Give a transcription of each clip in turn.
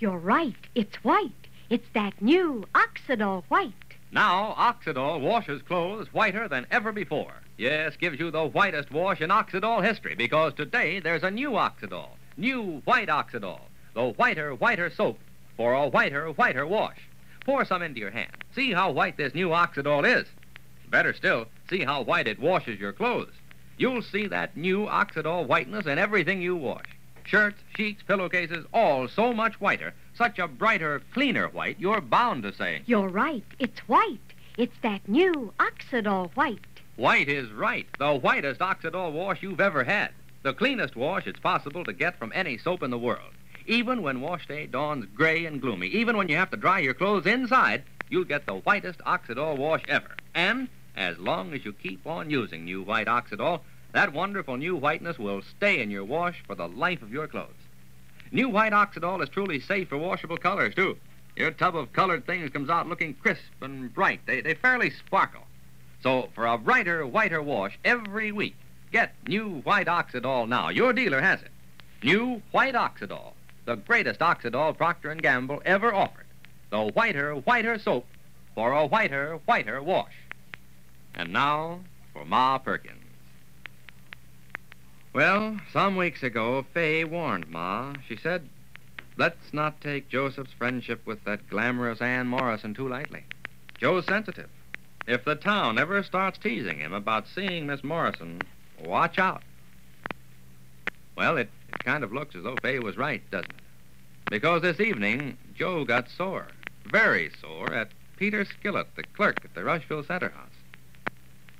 You're right. It's white. It's that new Oxidol white. Now, Oxidol washes clothes whiter than ever before. Yes, gives you the whitest wash in Oxidol history because today there's a new Oxidol. New white Oxidol. The whiter, whiter soap for a whiter, whiter wash. Pour some into your hand. See how white this new Oxidol is. Better still, see how white it washes your clothes. You'll see that new Oxidol whiteness in everything you wash. Shirts, sheets, pillowcases, all so much whiter, such a brighter, cleaner white, you're bound to say. You're right. It's white. It's that new Oxidol white. White is right. The whitest Oxidol wash you've ever had. The cleanest wash it's possible to get from any soap in the world. Even when wash day dawns gray and gloomy, even when you have to dry your clothes inside, you'll get the whitest Oxidol wash ever. And as long as you keep on using new white Oxidol, that wonderful new whiteness will stay in your wash for the life of your clothes. New white Oxidol is truly safe for washable colors, too. Your tub of colored things comes out looking crisp and bright. They, they fairly sparkle. So, for a brighter, whiter wash every week, get new white Oxidol now. Your dealer has it. New white Oxidol, the greatest Oxidol Procter & Gamble ever offered. The whiter, whiter soap for a whiter, whiter wash. And now for Ma Perkins. Well, some weeks ago, Fay warned Ma. She said, let's not take Joseph's friendship with that glamorous Ann Morrison too lightly. Joe's sensitive. If the town ever starts teasing him about seeing Miss Morrison, watch out. Well, it, it kind of looks as though Fay was right, doesn't it? Because this evening, Joe got sore, very sore, at Peter Skillett, the clerk at the Rushville Center House.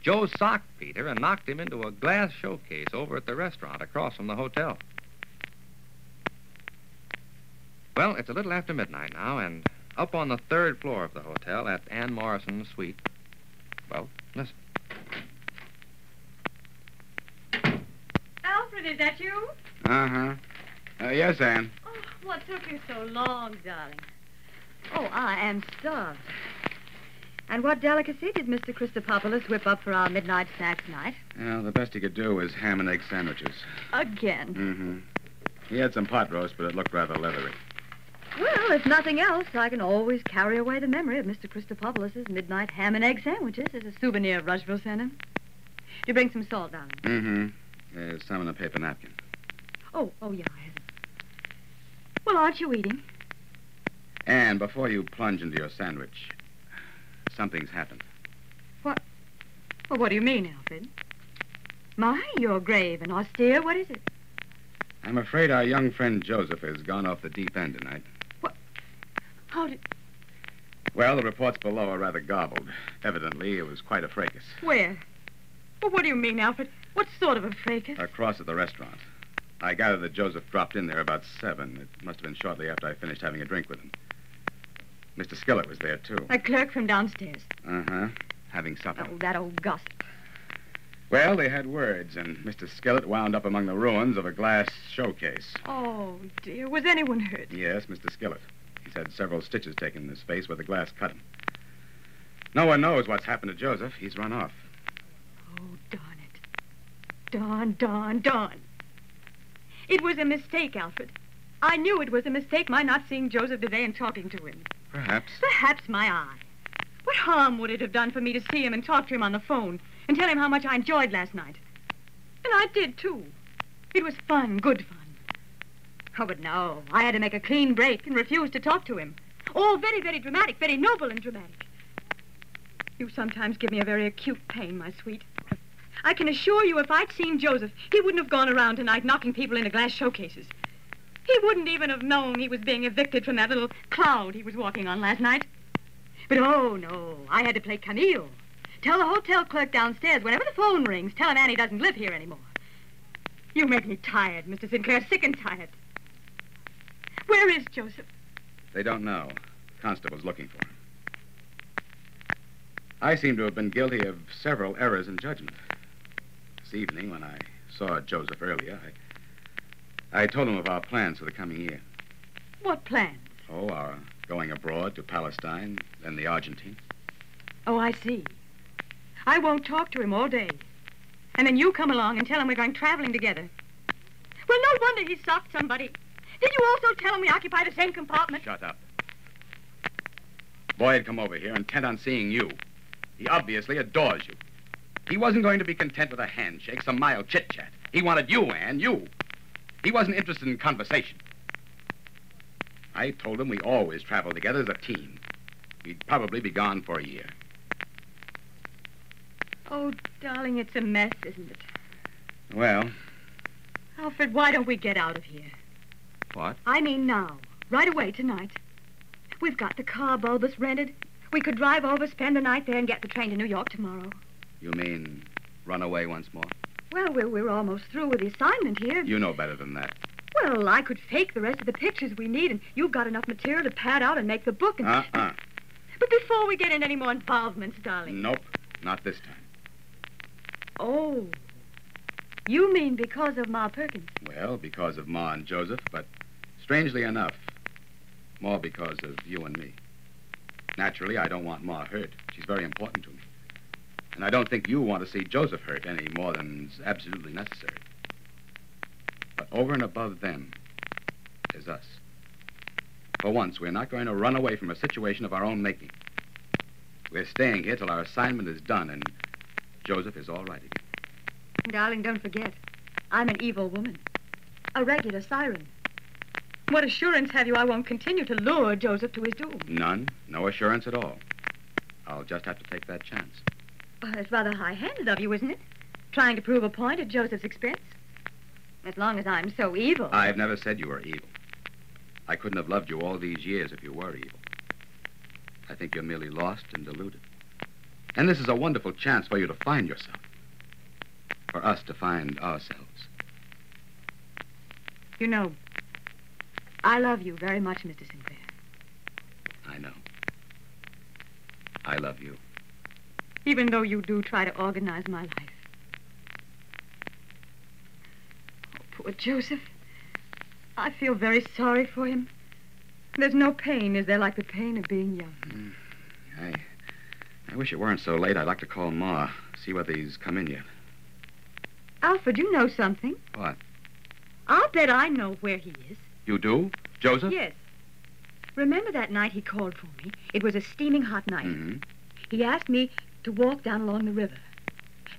Joe socked Peter and knocked him into a glass showcase over at the restaurant across from the hotel. Well, it's a little after midnight now, and up on the third floor of the hotel at Ann Morrison's suite. Well, listen. Alfred, is that you? Uh-huh. Uh, yes, Ann. Oh, what took you so long, darling? Oh, I am starved. And what delicacy did Mr. Christopopoulos whip up for our midnight snack tonight? Well, the best he could do was ham and egg sandwiches. Again. Mm-hmm. He had some pot roast, but it looked rather leathery. Well, if nothing else, I can always carry away the memory of Mr. Christopopoulos's midnight ham and egg sandwiches as a souvenir of Rushville him. Do you bring some salt, darling? Mm-hmm. There's some in a paper napkin. Oh, oh, yeah, I have it. Well, aren't you eating? Anne, before you plunge into your sandwich, something's happened. What? Well, what do you mean, Alfred? My, you're grave and austere. What is it? I'm afraid our young friend Joseph has gone off the deep end tonight. What? How did... Well, the reports below are rather garbled. Evidently, it was quite a fracas. Where? Well, what do you mean, Alfred? What sort of a fracas? Across at the restaurant. I gather that Joseph dropped in there about seven. It must have been shortly after I finished having a drink with him. Mr. Skillett was there, too. A clerk from downstairs. Uh-huh. Having supper. Oh, that old gossip. Well, they had words, and Mr. Skillett wound up among the ruins of a glass showcase. Oh, dear. Was anyone hurt? Yes, Mr. Skillett. He's had several stitches taken in his face where the glass cut him. No one knows what's happened to Joseph. He's run off. Oh, darn it. Darn, darn, darn. It was a mistake, Alfred. I knew it was a mistake, my not seeing Joseph today and talking to him. Perhaps. Perhaps my eye. What harm would it have done for me to see him and talk to him on the phone and tell him how much I enjoyed last night? And I did, too. It was fun, good fun. Oh, but no, I had to make a clean break and refuse to talk to him. All very, very dramatic, very noble and dramatic. You sometimes give me a very acute pain, my sweet. I can assure you if I'd seen Joseph, he wouldn't have gone around tonight knocking people into glass showcases. He wouldn't even have known he was being evicted from that little cloud he was walking on last night. But oh, no, I had to play Camille. Tell the hotel clerk downstairs whenever the phone rings, tell him Annie doesn't live here anymore. You make me tired, Mr. Sinclair, sick and tired. Where is Joseph? They don't know. Constable's looking for him. I seem to have been guilty of several errors in judgment. This evening, when I saw Joseph earlier, I, I told him of our plans for the coming year. What plans? Oh, our going abroad to Palestine, then the Argentine. Oh, I see. I won't talk to him all day. And then you come along and tell him we're going traveling together. Well, no wonder he socked somebody. Did you also tell him we occupy the same compartment? Shut up. Boy had come over here intent on seeing you. He obviously adores you. He wasn't going to be content with a handshake, some mild chit chat. He wanted you, Anne, you. He wasn't interested in conversation. I told him we always travel together as a team. We'd probably be gone for a year. Oh, darling, it's a mess, isn't it? Well, Alfred, why don't we get out of here? What? I mean now. Right away tonight. We've got the car Bulbus rented. We could drive over, spend the night there, and get the train to New York tomorrow. you mean run away once more? Well, we're, we're almost through with the assignment here. You know better than that. Well, I could fake the rest of the pictures we need, and you've got enough material to pad out and make the book. And... Uh-uh. But before we get in any more involvements, darling. Nope, not this time. Oh. You mean because of Ma Perkins? Well, because of Ma and Joseph, but strangely enough, more because of you and me. Naturally, I don't want Ma hurt. She's very important to me. And I don't think you want to see Joseph hurt any more than's absolutely necessary. But over and above them is us. For once, we're not going to run away from a situation of our own making. We're staying here till our assignment is done and Joseph is all right again. Darling, don't forget. I'm an evil woman. A regular siren. What assurance have you I won't continue to lure Joseph to his doom? None, no assurance at all. I'll just have to take that chance. Well, it's rather high-handed of you, isn't it? Trying to prove a point at Joseph's expense. As long as I'm so evil. I've never said you were evil. I couldn't have loved you all these years if you were evil. I think you're merely lost and deluded. And this is a wonderful chance for you to find yourself. For us to find ourselves. You know, I love you very much, Mr. Sinclair. I know. I love you. Even though you do try to organize my life. Oh, poor Joseph. I feel very sorry for him. There's no pain, is there, like the pain of being young? I, I wish it weren't so late. I'd like to call Ma, see whether he's come in yet. Alfred, you know something. What? I'll bet I know where he is. You do? Joseph? Yes. Remember that night he called for me? It was a steaming hot night. Mm-hmm. He asked me to walk down along the river.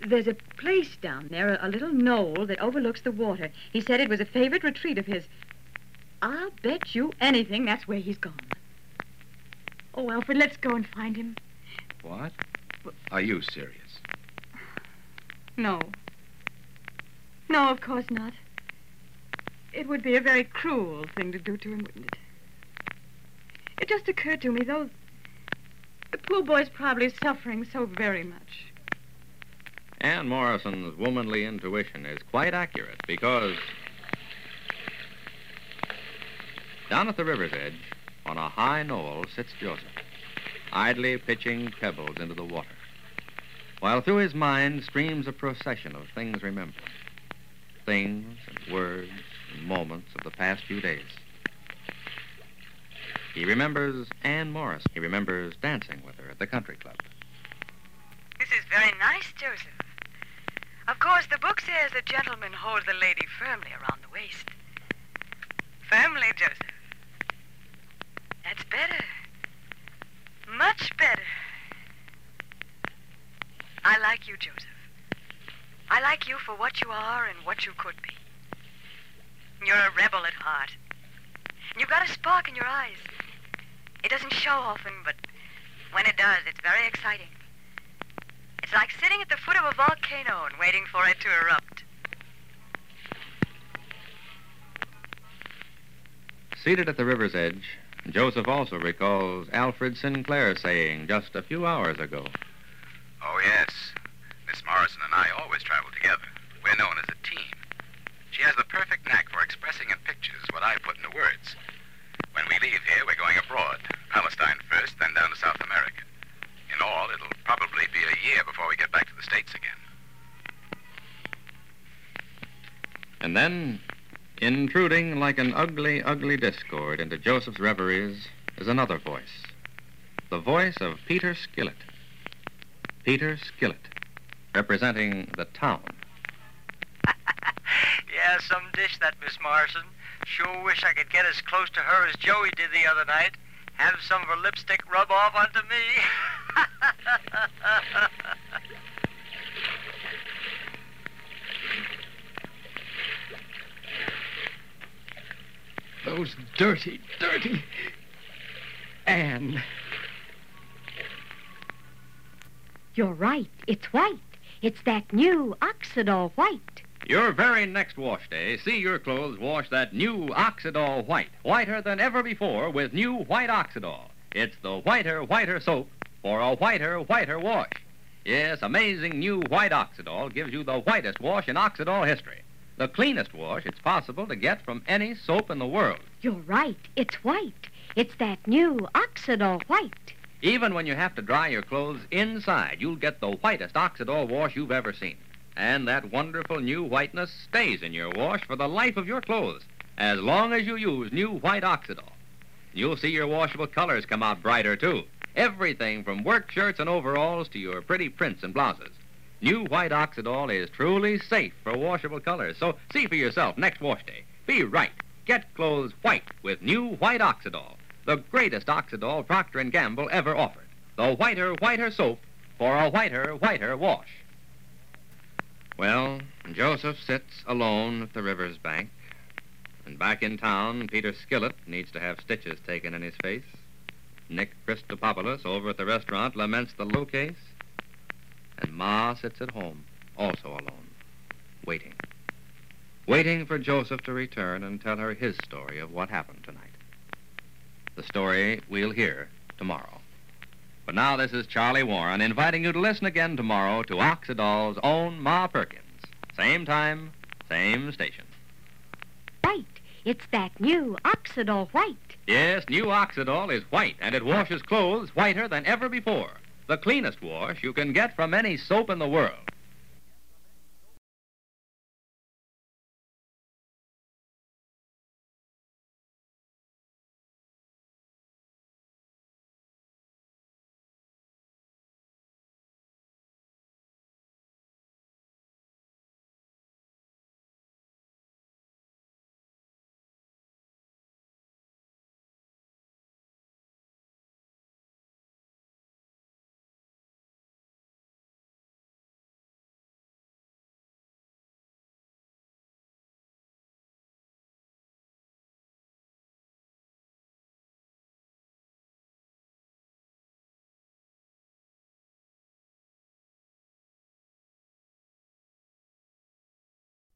There's a place down there, a, a little knoll that overlooks the water. He said it was a favorite retreat of his. I'll bet you anything that's where he's gone. Oh, Alfred, let's go and find him. What? Are you serious? No. No, of course not. It would be a very cruel thing to do to him, wouldn't it? It just occurred to me, though, the poor boy's probably suffering so very much. Anne Morrison's womanly intuition is quite accurate because down at the river's edge, on a high knoll, sits Joseph, idly pitching pebbles into the water, while through his mind streams a procession of things remembered, things and words and moments of the past few days. He remembers Anne Morris. He remembers dancing with her at the country club. This is very nice, Joseph. Of course, the book says the gentleman holds the lady firmly around the waist. Firmly, Joseph. That's better. Much better. I like you, Joseph. I like you for what you are and what you could be. You're a rebel at heart. You've got a spark in your eyes. It doesn't show often, but when it does, it's very exciting. It's like sitting at the foot of a volcano and waiting for it to erupt. Seated at the river's edge, Joseph also recalls Alfred Sinclair saying just a few hours ago. Oh, yes. Miss Morrison and I always travel together. We're known as a team. She has the perfect knack for expressing in pictures what I put into words. When we leave here, we're going abroad. Palestine first, then down to South America. In all, it'll probably be a year before we get back to the States again. And then, intruding like an ugly, ugly discord into Joseph's reveries, is another voice. The voice of Peter Skillet. Peter Skillet, representing the town. Yeah, some dish that, Miss Morrison. Sure wish I could get as close to her as Joey did the other night. Have some of her lipstick rub off onto me. Those dirty, dirty. Anne. You're right. It's white. It's that new Oxidol white. Your very next wash day, see your clothes wash that new Oxidol White, whiter than ever before with new White Oxidol. It's the whiter, whiter soap for a whiter, whiter wash. Yes, amazing new White Oxidol gives you the whitest wash in Oxidol history. The cleanest wash it's possible to get from any soap in the world. You're right. It's white. It's that new Oxidol white. Even when you have to dry your clothes inside, you'll get the whitest Oxidol wash you've ever seen. And that wonderful new whiteness stays in your wash for the life of your clothes, as long as you use new white Oxidol. You'll see your washable colors come out brighter, too. Everything from work shirts and overalls to your pretty prints and blouses. New white Oxidol is truly safe for washable colors, so see for yourself next wash day. Be right. Get clothes white with new white Oxidol, the greatest Oxidol Procter & Gamble ever offered. The whiter, whiter soap for a whiter, whiter wash. Well, Joseph sits alone at the river's bank. And back in town, Peter Skillet needs to have stitches taken in his face. Nick Christopopoulos over at the restaurant laments the low case. And Ma sits at home, also alone, waiting. Waiting for Joseph to return and tell her his story of what happened tonight. The story we'll hear tomorrow. But now this is Charlie Warren inviting you to listen again tomorrow to Oxidol's own Ma Perkins. Same time, same station. White. It's that new Oxidol white. Yes, new Oxidol is white, and it washes clothes whiter than ever before. The cleanest wash you can get from any soap in the world.